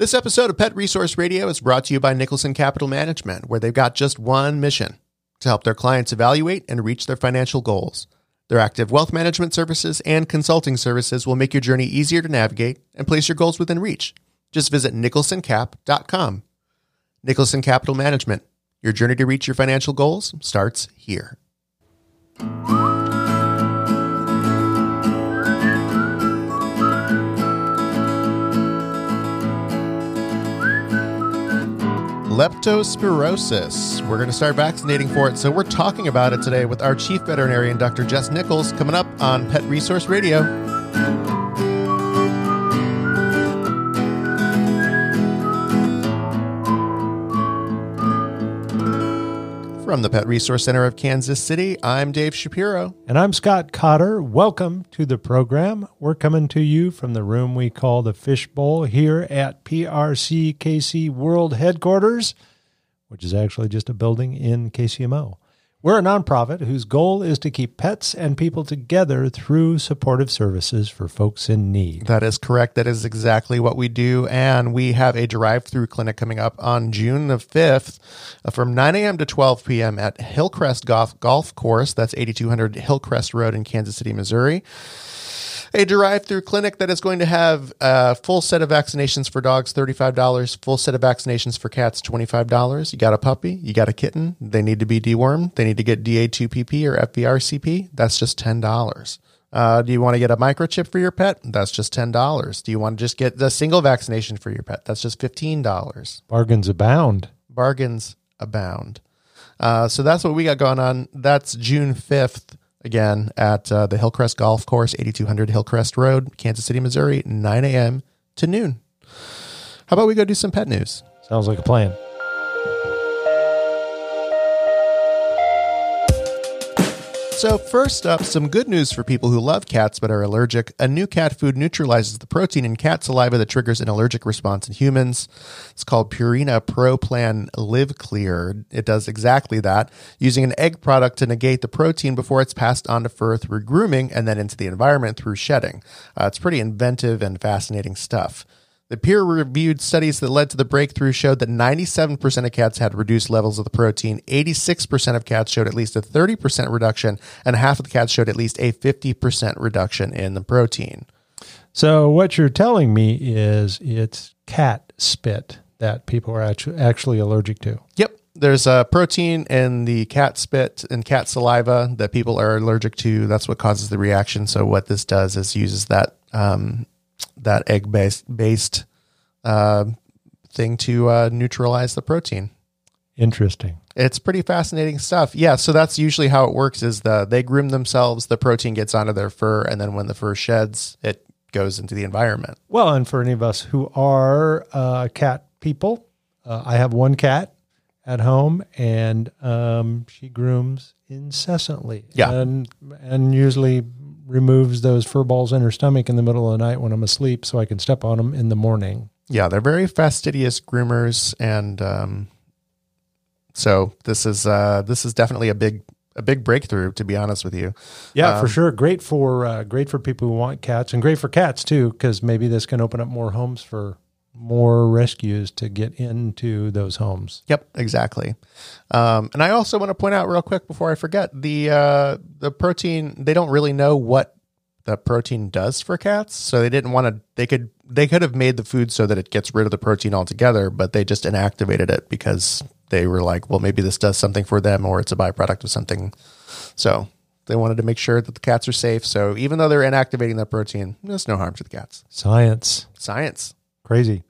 This episode of Pet Resource Radio is brought to you by Nicholson Capital Management, where they've got just one mission to help their clients evaluate and reach their financial goals. Their active wealth management services and consulting services will make your journey easier to navigate and place your goals within reach. Just visit nicholsoncap.com. Nicholson Capital Management. Your journey to reach your financial goals starts here. Leptospirosis. We're going to start vaccinating for it, so we're talking about it today with our chief veterinarian, Dr. Jess Nichols, coming up on Pet Resource Radio. From the Pet Resource Center of Kansas City, I'm Dave Shapiro. And I'm Scott Cotter. Welcome to the program. We're coming to you from the room we call the Fishbowl here at PRCKC World Headquarters, which is actually just a building in KCMO. We're a nonprofit whose goal is to keep pets and people together through supportive services for folks in need. That is correct. That is exactly what we do. And we have a drive through clinic coming up on June the 5th uh, from 9 a.m. to 12 p.m. at Hillcrest Golf, Golf Course. That's 8200 Hillcrest Road in Kansas City, Missouri a drive-through clinic that is going to have a full set of vaccinations for dogs, $35, full set of vaccinations for cats, $25. You got a puppy, you got a kitten, they need to be dewormed, they need to get DA2PP or FVRCP, that's just $10. Uh, do you want to get a microchip for your pet? That's just $10. Do you want to just get the single vaccination for your pet? That's just $15. Bargains abound. Bargains abound. Uh, so that's what we got going on. That's June 5th again at uh, the Hillcrest Golf Course, 8200 Hillcrest Road, Kansas City, Missouri, 9 a.m. to noon. How about we go do some pet news? Sounds like a plan. So, first up, some good news for people who love cats but are allergic. A new cat food neutralizes the protein in cat saliva that triggers an allergic response in humans. It's called Purina Pro Plan Live Clear. It does exactly that, using an egg product to negate the protein before it's passed on to fur through grooming and then into the environment through shedding. Uh, it's pretty inventive and fascinating stuff. The peer reviewed studies that led to the breakthrough showed that 97% of cats had reduced levels of the protein, 86% of cats showed at least a 30% reduction, and half of the cats showed at least a 50% reduction in the protein. So, what you're telling me is it's cat spit that people are actually allergic to. Yep. There's a protein in the cat spit and cat saliva that people are allergic to. That's what causes the reaction. So, what this does is uses that um, that egg based based uh, thing to uh, neutralize the protein. Interesting. It's pretty fascinating stuff. Yeah, so that's usually how it works: is the they groom themselves, the protein gets onto their fur, and then when the fur sheds, it goes into the environment. Well, and for any of us who are uh, cat people, uh, I have one cat at home, and um, she grooms incessantly. Yeah, and and usually removes those fur balls in her stomach in the middle of the night when I'm asleep so I can step on them in the morning. Yeah, they're very fastidious groomers, and um, so this is uh, this is definitely a big a big breakthrough. To be honest with you, yeah, um, for sure. Great for uh, great for people who want cats, and great for cats too, because maybe this can open up more homes for more rescues to get into those homes. Yep, exactly. Um, and I also want to point out real quick before I forget the uh, the protein. They don't really know what the protein does for cats, so they didn't want to. They could they could have made the food so that it gets rid of the protein altogether, but they just inactivated it because they were like, well, maybe this does something for them, or it's a byproduct of something. So they wanted to make sure that the cats are safe. So even though they're inactivating that protein, there's no harm to the cats. Science. Science. Crazy.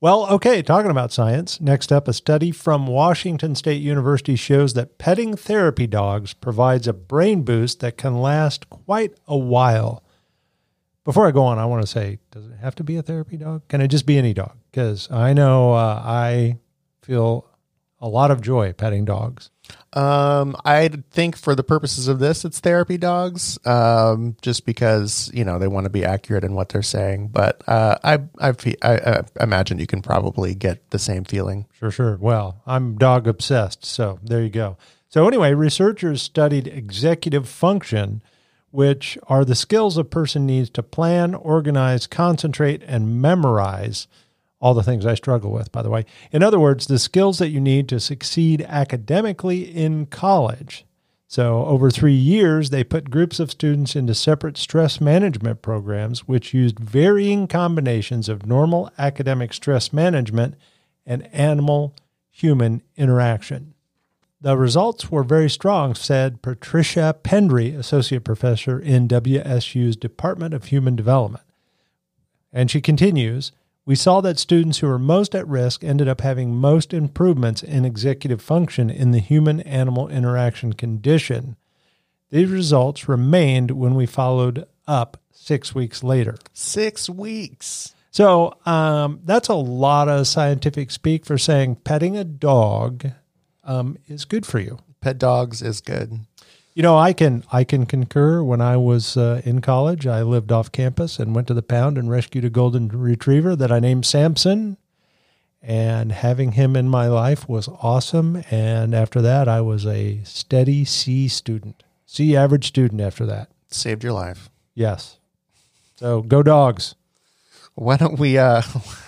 Well, okay, talking about science. Next up, a study from Washington State University shows that petting therapy dogs provides a brain boost that can last quite a while. Before I go on, I want to say, does it have to be a therapy dog? Can it just be any dog? Because I know uh, I feel a lot of joy petting dogs. Um, I think for the purposes of this, it's therapy dogs. Um, just because you know they want to be accurate in what they're saying. But uh, I, I, I, I imagine you can probably get the same feeling. Sure, sure. Well, I'm dog obsessed, so there you go. So anyway, researchers studied executive function, which are the skills a person needs to plan, organize, concentrate, and memorize All the things I struggle with, by the way. In other words, the skills that you need to succeed academically in college. So, over three years, they put groups of students into separate stress management programs, which used varying combinations of normal academic stress management and animal human interaction. The results were very strong, said Patricia Pendry, associate professor in WSU's Department of Human Development. And she continues We saw that students who were most at risk ended up having most improvements in executive function in the human animal interaction condition. These results remained when we followed up six weeks later. Six weeks. So um, that's a lot of scientific speak for saying petting a dog um, is good for you. Pet dogs is good. You know, I can I can concur. When I was uh, in college, I lived off campus and went to the pound and rescued a golden retriever that I named Samson. And having him in my life was awesome. And after that, I was a steady C student, C average student. After that, Saved your life. yes. So go dogs. Why don't we uh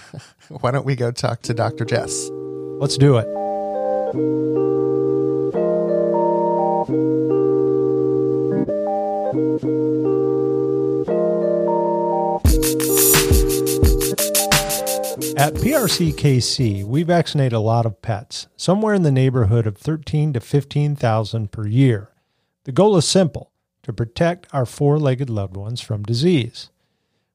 why don't we go talk to Dr. Jess? Let's do it. At PRCKC, we vaccinate a lot of pets, somewhere in the neighborhood of 13 to 15,000 per year. The goal is simple to protect our four legged loved ones from disease.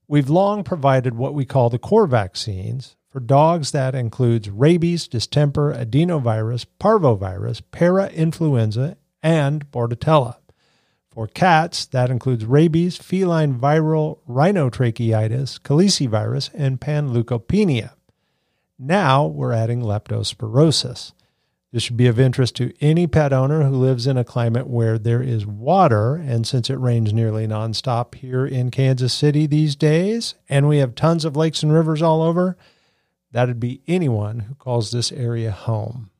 We've long provided what we call the core vaccines. For dogs, that includes rabies, distemper, adenovirus, parvovirus, parainfluenza, and bordetella. For cats, that includes rabies, feline viral rhinotracheitis, calicivirus, and panleukopenia. Now we're adding leptospirosis. This should be of interest to any pet owner who lives in a climate where there is water, and since it rains nearly nonstop here in Kansas City these days, and we have tons of lakes and rivers all over, that'd be anyone who calls this area home.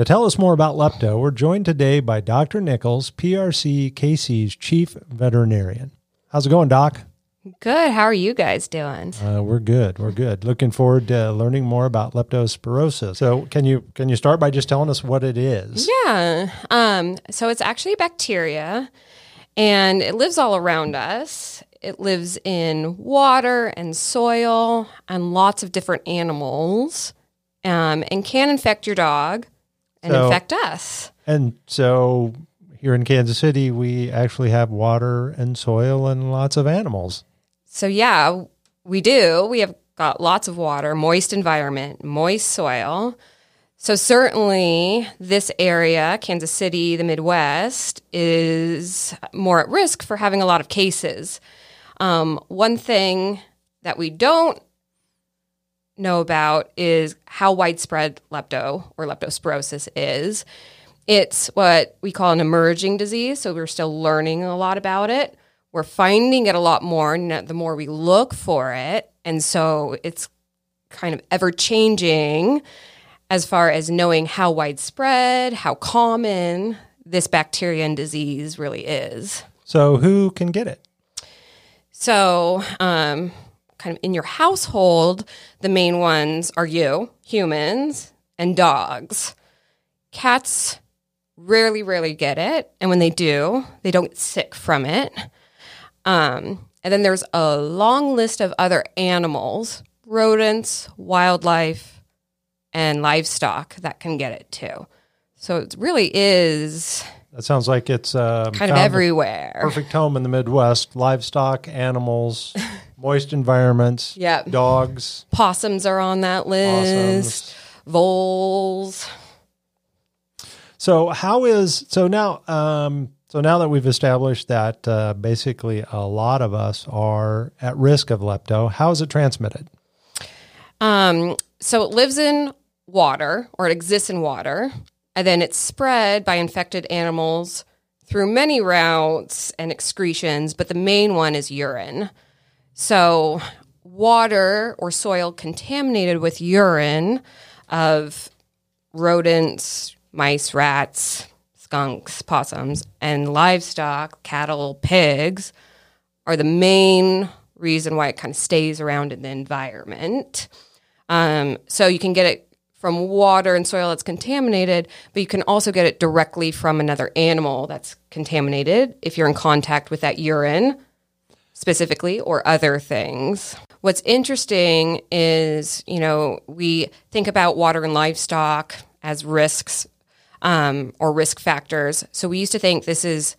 To tell us more about lepto, we're joined today by Dr. Nichols, PRC KC's chief veterinarian. How's it going, Doc? Good. How are you guys doing? Uh, we're good. We're good. Looking forward to learning more about leptospirosis. So, can you can you start by just telling us what it is? Yeah. Um, so it's actually bacteria and it lives all around us. It lives in water and soil and lots of different animals um, and can infect your dog and So- infect us. And so, here in Kansas City, we actually have water and soil and lots of animals. So, yeah, we do. We have got lots of water, moist environment, moist soil. So, certainly, this area, Kansas City, the Midwest, is more at risk for having a lot of cases. Um, one thing that we don't know about is how widespread lepto or leptospirosis is. It's what we call an emerging disease, so we're still learning a lot about it. We're finding it a lot more the more we look for it. And so it's kind of ever changing as far as knowing how widespread, how common this bacteria and disease really is. So, who can get it? So, um, kind of in your household, the main ones are you, humans, and dogs. Cats rarely, rarely get it. And when they do, they don't get sick from it. Um, and then there's a long list of other animals, rodents, wildlife, and livestock that can get it too. So it really is That sounds like it's uh, kind of everywhere. perfect home in the Midwest livestock, animals, moist environments, Yep. dogs, Possums are on that list. Possums. Voles. So how is so now? Um, so now that we've established that uh, basically a lot of us are at risk of lepto, how is it transmitted? Um, so it lives in water or it exists in water, and then it's spread by infected animals through many routes and excretions, but the main one is urine. So water or soil contaminated with urine of rodents, mice, rats, skunks, possums, and livestock, cattle, pigs, are the main reason why it kind of stays around in the environment. Um, so you can get it from water and soil that's contaminated, but you can also get it directly from another animal that's contaminated if you're in contact with that urine specifically or other things. What's interesting is, you know, we think about water and livestock as risks um, or risk factors. So we used to think this is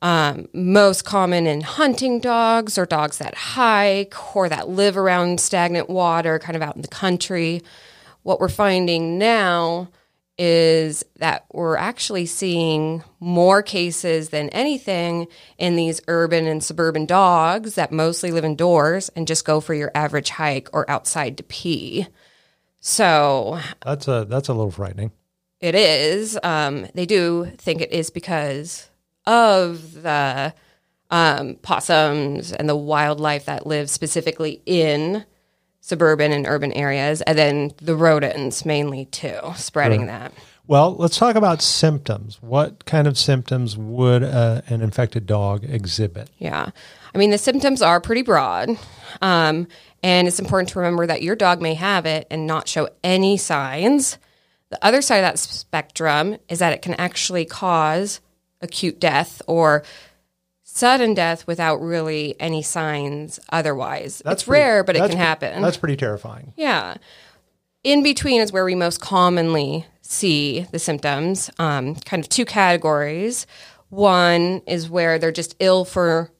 um, most common in hunting dogs or dogs that hike or that live around stagnant water, kind of out in the country. What we're finding now is that we're actually seeing more cases than anything in these urban and suburban dogs that mostly live indoors and just go for your average hike or outside to pee. So That's a that's a little frightening. it is. Um, they do think it is because of the um, possums and the wildlife that lives specifically in suburban and urban areas, and then the rodents mainly too, spreading that. Well, let's talk about symptoms. What kind of symptoms would uh, an infected dog exhibit? Yeah. I mean, the symptoms are pretty broad. Um, and it's important to remember that your dog may have it and not show any signs. The other side of that spectrum is that it can actually cause acute death or sudden death without really any signs otherwise. it's pretty- rare, but it can happen. That's pretty terrifying. Yeah. In between is where we most commonly see the symptoms. Um, kind of two categories. One is where they're just ill for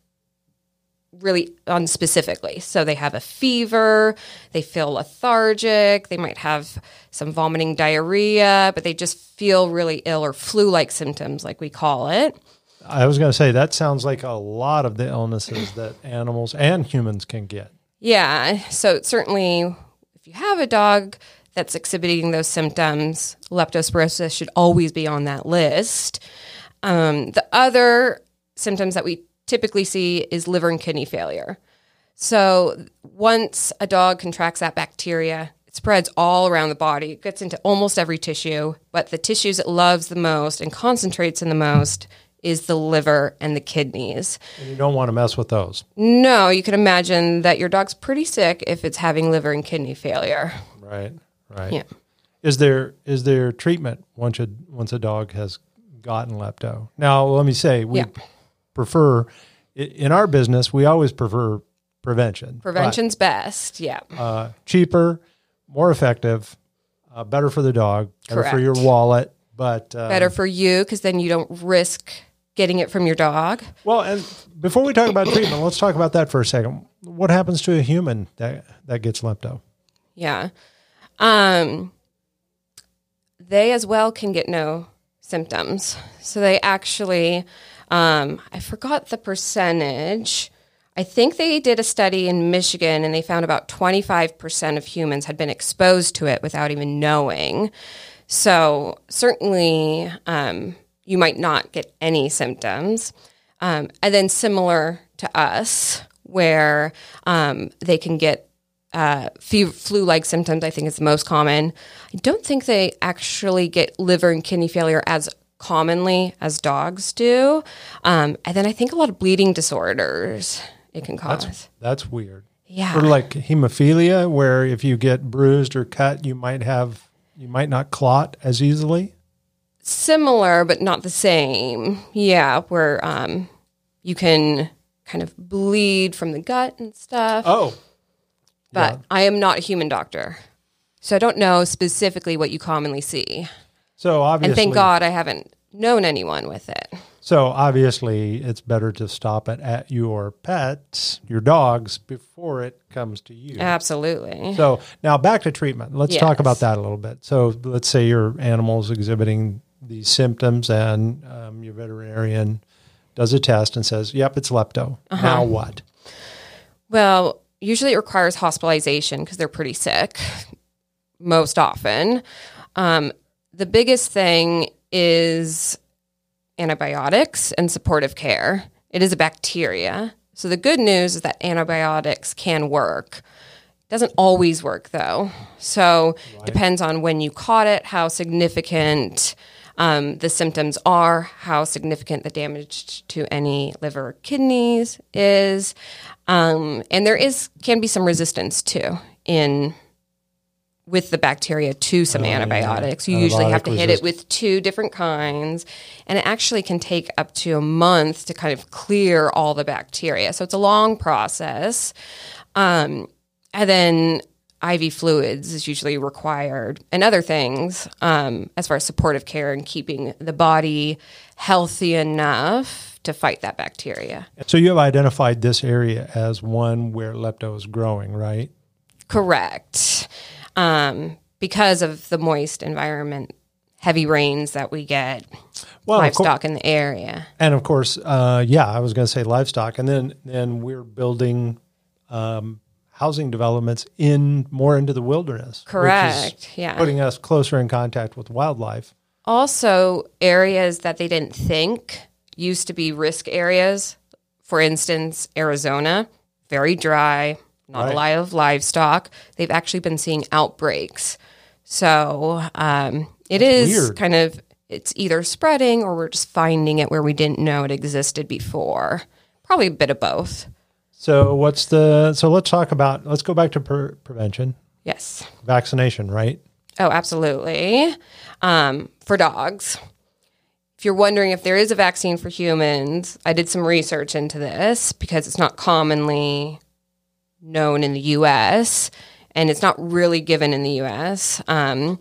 really unspecifically. So they have a fever, they feel lethargic, they might have some vomiting diarrhea, but they just feel really ill or flu like symptoms, like we call it. I was going to say that sounds like a lot of the illnesses that animals and humans can get. Yeah. So certainly, if you have a dog that's exhibiting those symptoms, leptospirosis should always be on that list. Um, the other symptoms that we typically see is liver and kidney failure. So once a dog contracts that bacteria, it spreads all around the body. It gets into almost every tissue, but the tissues it loves the most and concentrates in the most is the liver and the kidneys. And you don't want to mess with those. No, you can imagine that your dog's pretty sick if it's having liver and kidney failure. Right. Right. Yeah. Is there is there treatment once a once a dog has gotten lepto? Now, let me say we Yeah. prefer in our business we always prefer prevention. But, Prevention's best. Yeah. uh, cheaper, more effective, uh, better for the dog, better for your wallet, but uh, Better for you because then you don't risk getting it from your dog. Well, and before we talk about treatment, let's talk about that for a second. What happens to a human that that gets lepto? Yeah. Um, they as well can get no symptoms. So they actually, um, I forgot the percentage. I think they did a study in Michigan and they found about 25% of humans had been exposed to it without even knowing. So certainly um, you might not get any symptoms. Um, and then similar to us, where um, they can get uh, flu like symptoms, I think is the most common. I don't think they actually get liver and kidney failure as commonly as dogs do. Um, and then I think a lot of bleeding disorders it can cause. That's weird. yeah. Of like hemophilia, where if you get bruised or cut, you might have you might not clot as easily. Similar but not the same. Yeah, where um, you can kind of bleed from the gut and stuff. Oh, but I am not a human doctor, so I don't know specifically what you commonly see. so obviously, And thank God I haven't known anyone with it. So obviously, it's better to stop it at your pets, your dogs, before it comes to you. Absolutely. So now back to treatment. Let's talk about that a little bit. So let's say your animal's exhibiting these symptoms, and um, your veterinarian does a test and says, "Yep, it's lepto." Uh-huh. Now what? Well, usually it requires hospitalization because they're pretty sick most often. Um, the biggest thing is antibiotics and supportive care. It is a bacteria. So the good news is that antibiotics can work. It Doesn't always work though. So depends on when you caught it, how significant um, the symptoms are, how significant the damage to any liver or kidneys is, um, and there is can be some resistance too in with the bacteria to some antibiotics. You usually have to hit it with two different kinds, and it actually can take up to a month to kind of clear all the bacteria. So it's a long process. Um, and then IV fluids is usually required, and other things um, as far as supportive care and keeping the body healthy enough to fight that bacteria. So you have identified this area as one where lepto is growing, right? Correct. Um, because of the moist environment, heavy rains that we get, Well, livestock in the area. and of course, uh, yeah, I was going to say livestock, and then then we're building um, housing developments in more into the wilderness, which is Correct. Yeah. putting us closer in contact with wildlife. also, areas that they didn't think used to be risk areas. For instance, Arizona, very dry, not Right. a lot of livestock. They've actually been seeing outbreaks. So um, it is weird. kind of it's either spreading or we're just finding it where we didn't know it existed before. Probably a bit of both. So what's the? So let's talk about. Let's go back to pre- prevention, Yes. vaccination, right? Oh, absolutely. Um, for dogs. If you're wondering if there is a vaccine for humans, I did some research into this because it's not commonly known in the US and it's not really given in the US. Um,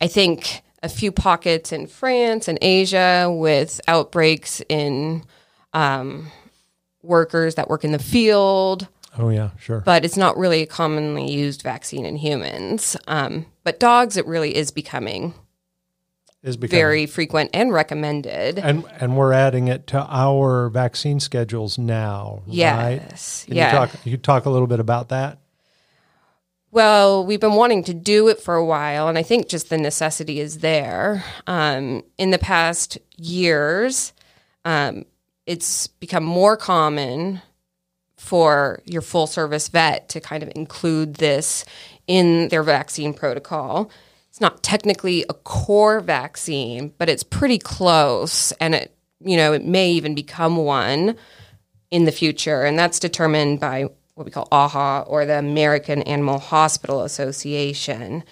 I think a few pockets in France and Asia with outbreaks in um, workers that work in the field, Oh yeah, sure. but it's not really a commonly used vaccine in humans. Um, but dogs, it really is becoming Is becoming very frequent and recommended. and and we're adding it to our vaccine schedules now. Right? yes. Can yeah. you talk? You talk a little bit about that. Well, we've been wanting to do it for a while, and I think just the necessity is there. Um, in the past years, um, it's become more common for your full service vet to kind of include this in their vaccine protocol. It's not technically a core vaccine, but it's pretty close, and it you know it may even become one in the future, and that's determined by what we call AHA or the American Animal Hospital Association.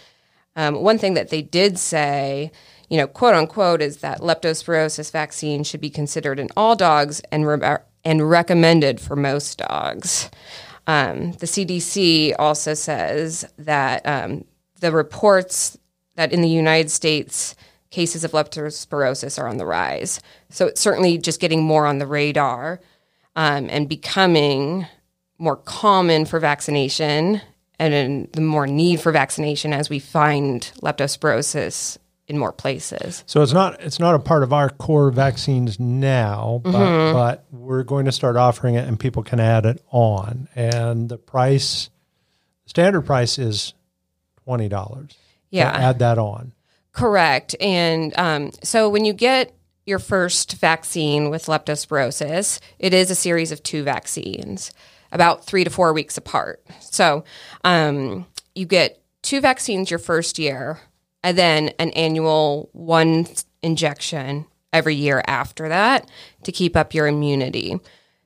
Um, one thing that they did say, you know, quote unquote, is that leptospirosis vaccine should be considered in all dogs and re- and recommended for most dogs. Um, the CDC also says that um, the reports that in the United States cases of leptospirosis are on the rise. So it's certainly just getting more on the radar um, and becoming more common for vaccination and the more need for vaccination as we find leptospirosis in more places. So it's not it's not a part of our core vaccines now, but, Mm-hmm. but we're going to start offering it, and people can add it on. And the price, standard price is twenty dollars. Yeah. add that on. Correct. And um, so when you get your first vaccine with leptospirosis, it is a series of two vaccines, about three to four weeks apart. So um, you get two vaccines your first year, and then an annual one injection every year after that to keep up your immunity.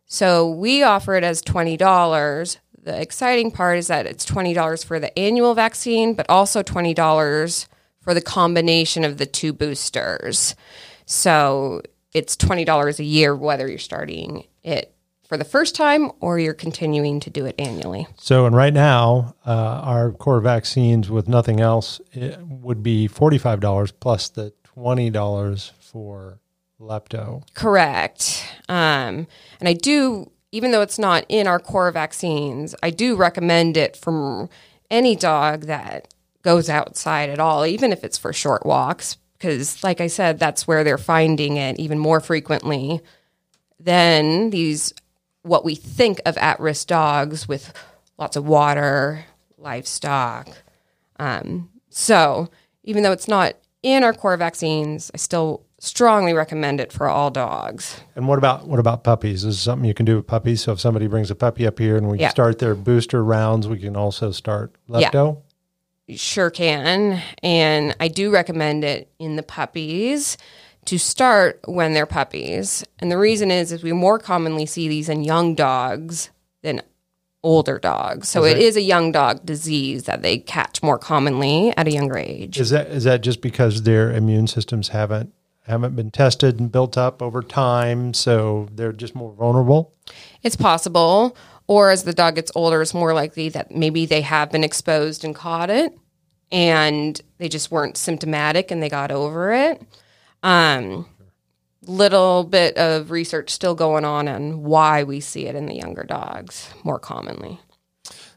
So we offer it as $20. The exciting part is that it's $20 for the annual vaccine, but also $20 for the combination of the two boosters. So it's $20 a year, whether you're starting it for the first time or you're continuing to do it annually. So, and right now, uh, our core vaccines with nothing else it would be forty five dollars plus the twenty dollars for lepto. Correct. Um, and I do, even though it's not in our core vaccines, I do recommend it for any dog that goes outside at all, even if it's for short walks, because, like I said, that's where they're finding it even more frequently than these what we think of at risk dogs with lots of water, livestock. Um, so, even though it's not in our core vaccines, I still strongly recommend it for all dogs. And what about what about puppies? Is something you can do with puppies? So if somebody brings a puppy up here and we Yeah. start their booster rounds, we can also start lepto. You Sure can. And I do recommend it in the puppies to start when they're puppies. And the reason is is we more commonly see these in young dogs than older dogs. So Is it it- is a young dog disease that they catch more commonly at a younger age. Is that is that just because their immune systems haven't haven't been tested and built up over time, so they're just more vulnerable? It's possible. Or as the dog gets older, it's more likely that maybe they have been exposed and caught it and they just weren't symptomatic and they got over it. Um, little bit of research still going on on why we see it in the younger dogs more commonly.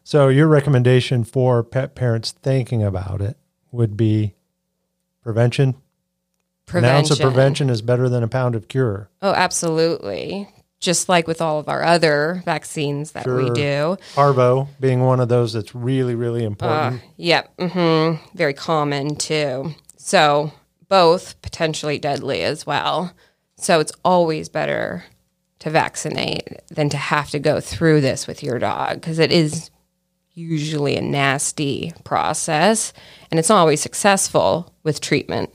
So your recommendation for pet parents thinking about it would be prevention. prevention. An ounce of Prevention. is better than a pound of cure. Oh, absolutely. Just like with all of our other vaccines that we do. Parvo being one of those that's really, really Uh, important. yep. hmm Very common too. So both potentially deadly as well. So it's always better to vaccinate than to have to go through this with your dog because it is usually a nasty process and it's not always successful with treatment.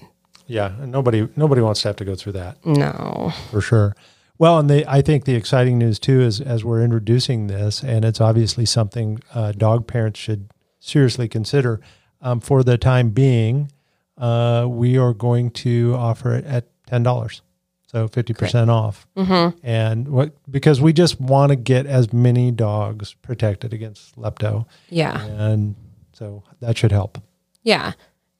yeah, and nobody nobody wants to have to go through that. No. for sure. Well, and the, I think the exciting news too is as we're introducing this, and it's obviously something uh, dog parents should seriously consider. Um, for the time being, uh, we are going to offer it at ten dollars, so fifty percent off. Mm-hmm. And what because we just want to get as many dogs protected against lepto, Yeah. and so that should help. Yeah,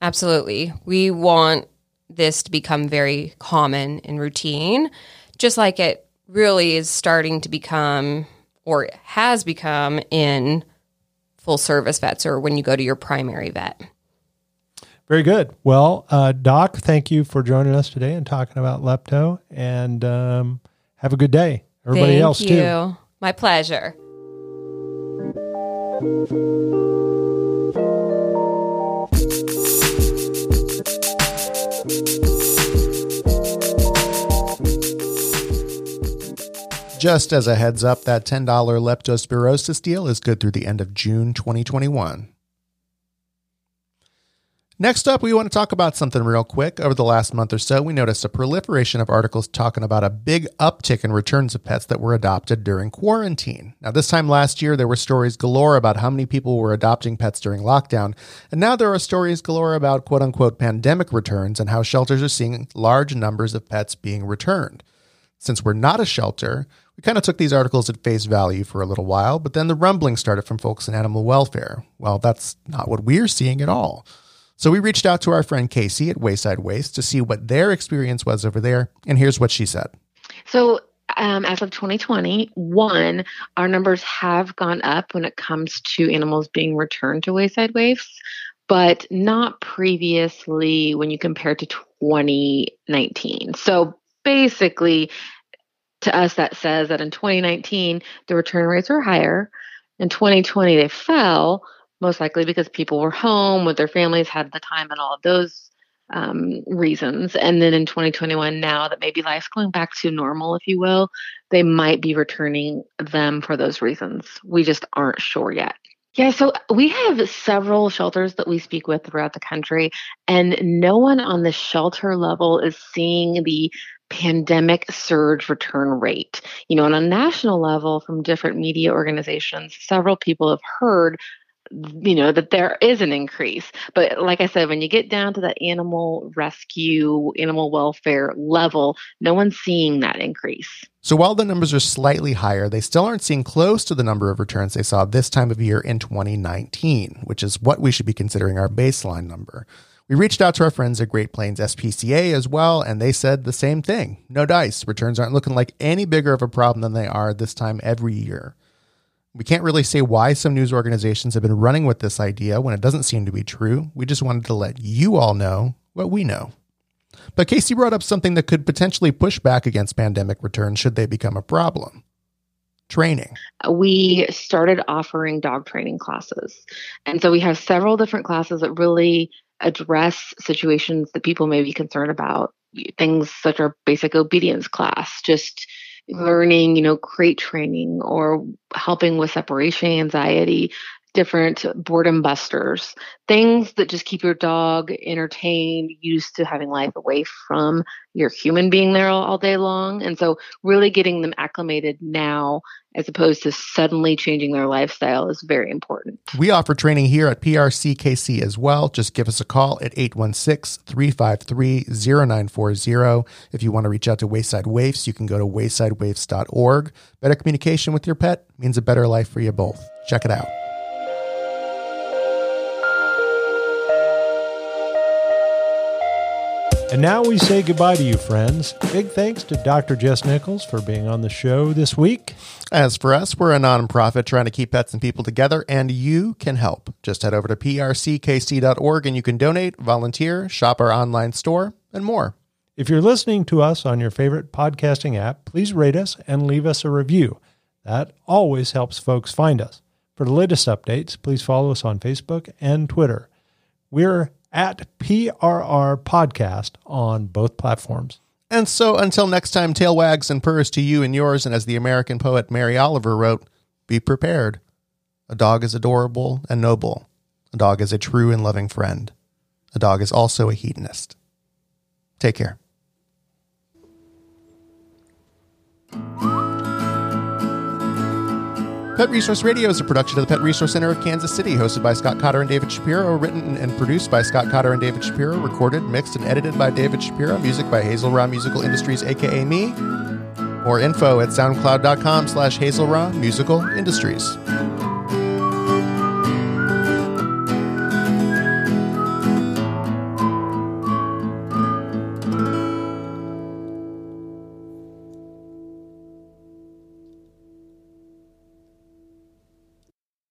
absolutely. We want this to become very common and routine, just like it really is starting to become or has become in full service vets or when you go to your primary vet. Very good. Well, uh, Doc, thank you for joining us today and talking about lepto. And um, have a good day. Everybody Thank else you. too. My pleasure. Just as a heads up, that $10 leptospirosis deal is good through the end of June 2021. Next up, we want to talk about something real quick. Over the last month or so, we noticed a proliferation of articles talking about a big uptick in returns of pets that were adopted during quarantine. Now, this time last year, there were stories galore about how many people were adopting pets during lockdown, and now there are stories galore about quote unquote pandemic returns and how shelters are seeing large numbers of pets being returned. Since we're not a shelter, we kind of took these articles at face value for a little while, but then the rumbling started from folks in animal welfare. Well, that's not what we're seeing at all. So we reached out to our friend Casey at Wayside Waifs to see what their experience was over there, and here's what she said. So, um, as of 2020, one, our numbers have gone up when it comes to animals being returned to wayside waifs, but not previously when you compare to 2019. So, basically, to us, that says that in 2019, the return rates were higher. In 2020, they fell, most likely because people were home with their families, had the time, and all of those um, reasons. And then in 2021, now that maybe life's going back to normal, if you will, they might be returning them for those reasons. We just aren't sure yet. Yeah, so we have several shelters that we speak with throughout the country, and no one on the shelter level is seeing the pandemic surge return rate. You know, on a national level, from different media organizations, several people have heard you know that there is an increase but like i said when you get down to that animal rescue animal welfare level no one's seeing that increase So while the numbers are slightly higher, they still aren't seeing close to the number of returns they saw this time of year in 2019, which is what we should be considering our baseline number. We reached out to our friends at Great Plains SPCA as well, and they said the same thing. No dice. Returns aren't looking like any bigger of a problem than they are this time every year. We can't really say why some news organizations have been running with this idea when it doesn't seem to be true. We just wanted to let you all know what we know. But Casey brought up something that could potentially push back against pandemic returns should they become a problem training. we started offering dog training classes and so we have several different classes that really address situations that people may be concerned about things such as basic obedience class just learning you know crate training or helping with separation anxiety different boredom busters, things that just keep your dog entertained, used to having life away from your human being there all, all, day long. And so, really getting them acclimated now as opposed to suddenly changing their lifestyle is very important. We offer training here at PRCKC as well. Just give us a call at 816 353 0940. If you want to reach out to Wayside Waifs, you can go to waysidewaifs.org. Better communication with your pet means a better life for you both. Check it out. And now we say goodbye to you, friends. Big thanks to Dr. Jess Nichols for being on the show this week. As for us, we're a nonprofit trying to keep pets and people together, and you can help. Just head over to prckc.org and you can donate, volunteer, shop our online store, and more. If you're listening to us on your favorite podcasting app, please rate us and leave us a review. That always helps folks find us. For the latest updates, please follow us on Facebook and Twitter. We're at PRR Podcast on both platforms. And so until next time, tail wags and purrs to you and yours. And as the American poet Mary Oliver wrote, be prepared. A dog is adorable and noble. A dog is a true and loving friend. A dog is also a hedonist. Take care. Pet Resource Radio is a production of the Pet Resource Center of Kansas City, hosted by Scott Cotter and David Shapiro, written and produced by Scott Cotter and David Shapiro, recorded, mixed, and edited by David Shapiro, music by Hazel Raw Musical Industries, aka me. More info at soundcloud.com slash Hazel Raw Musical Industries.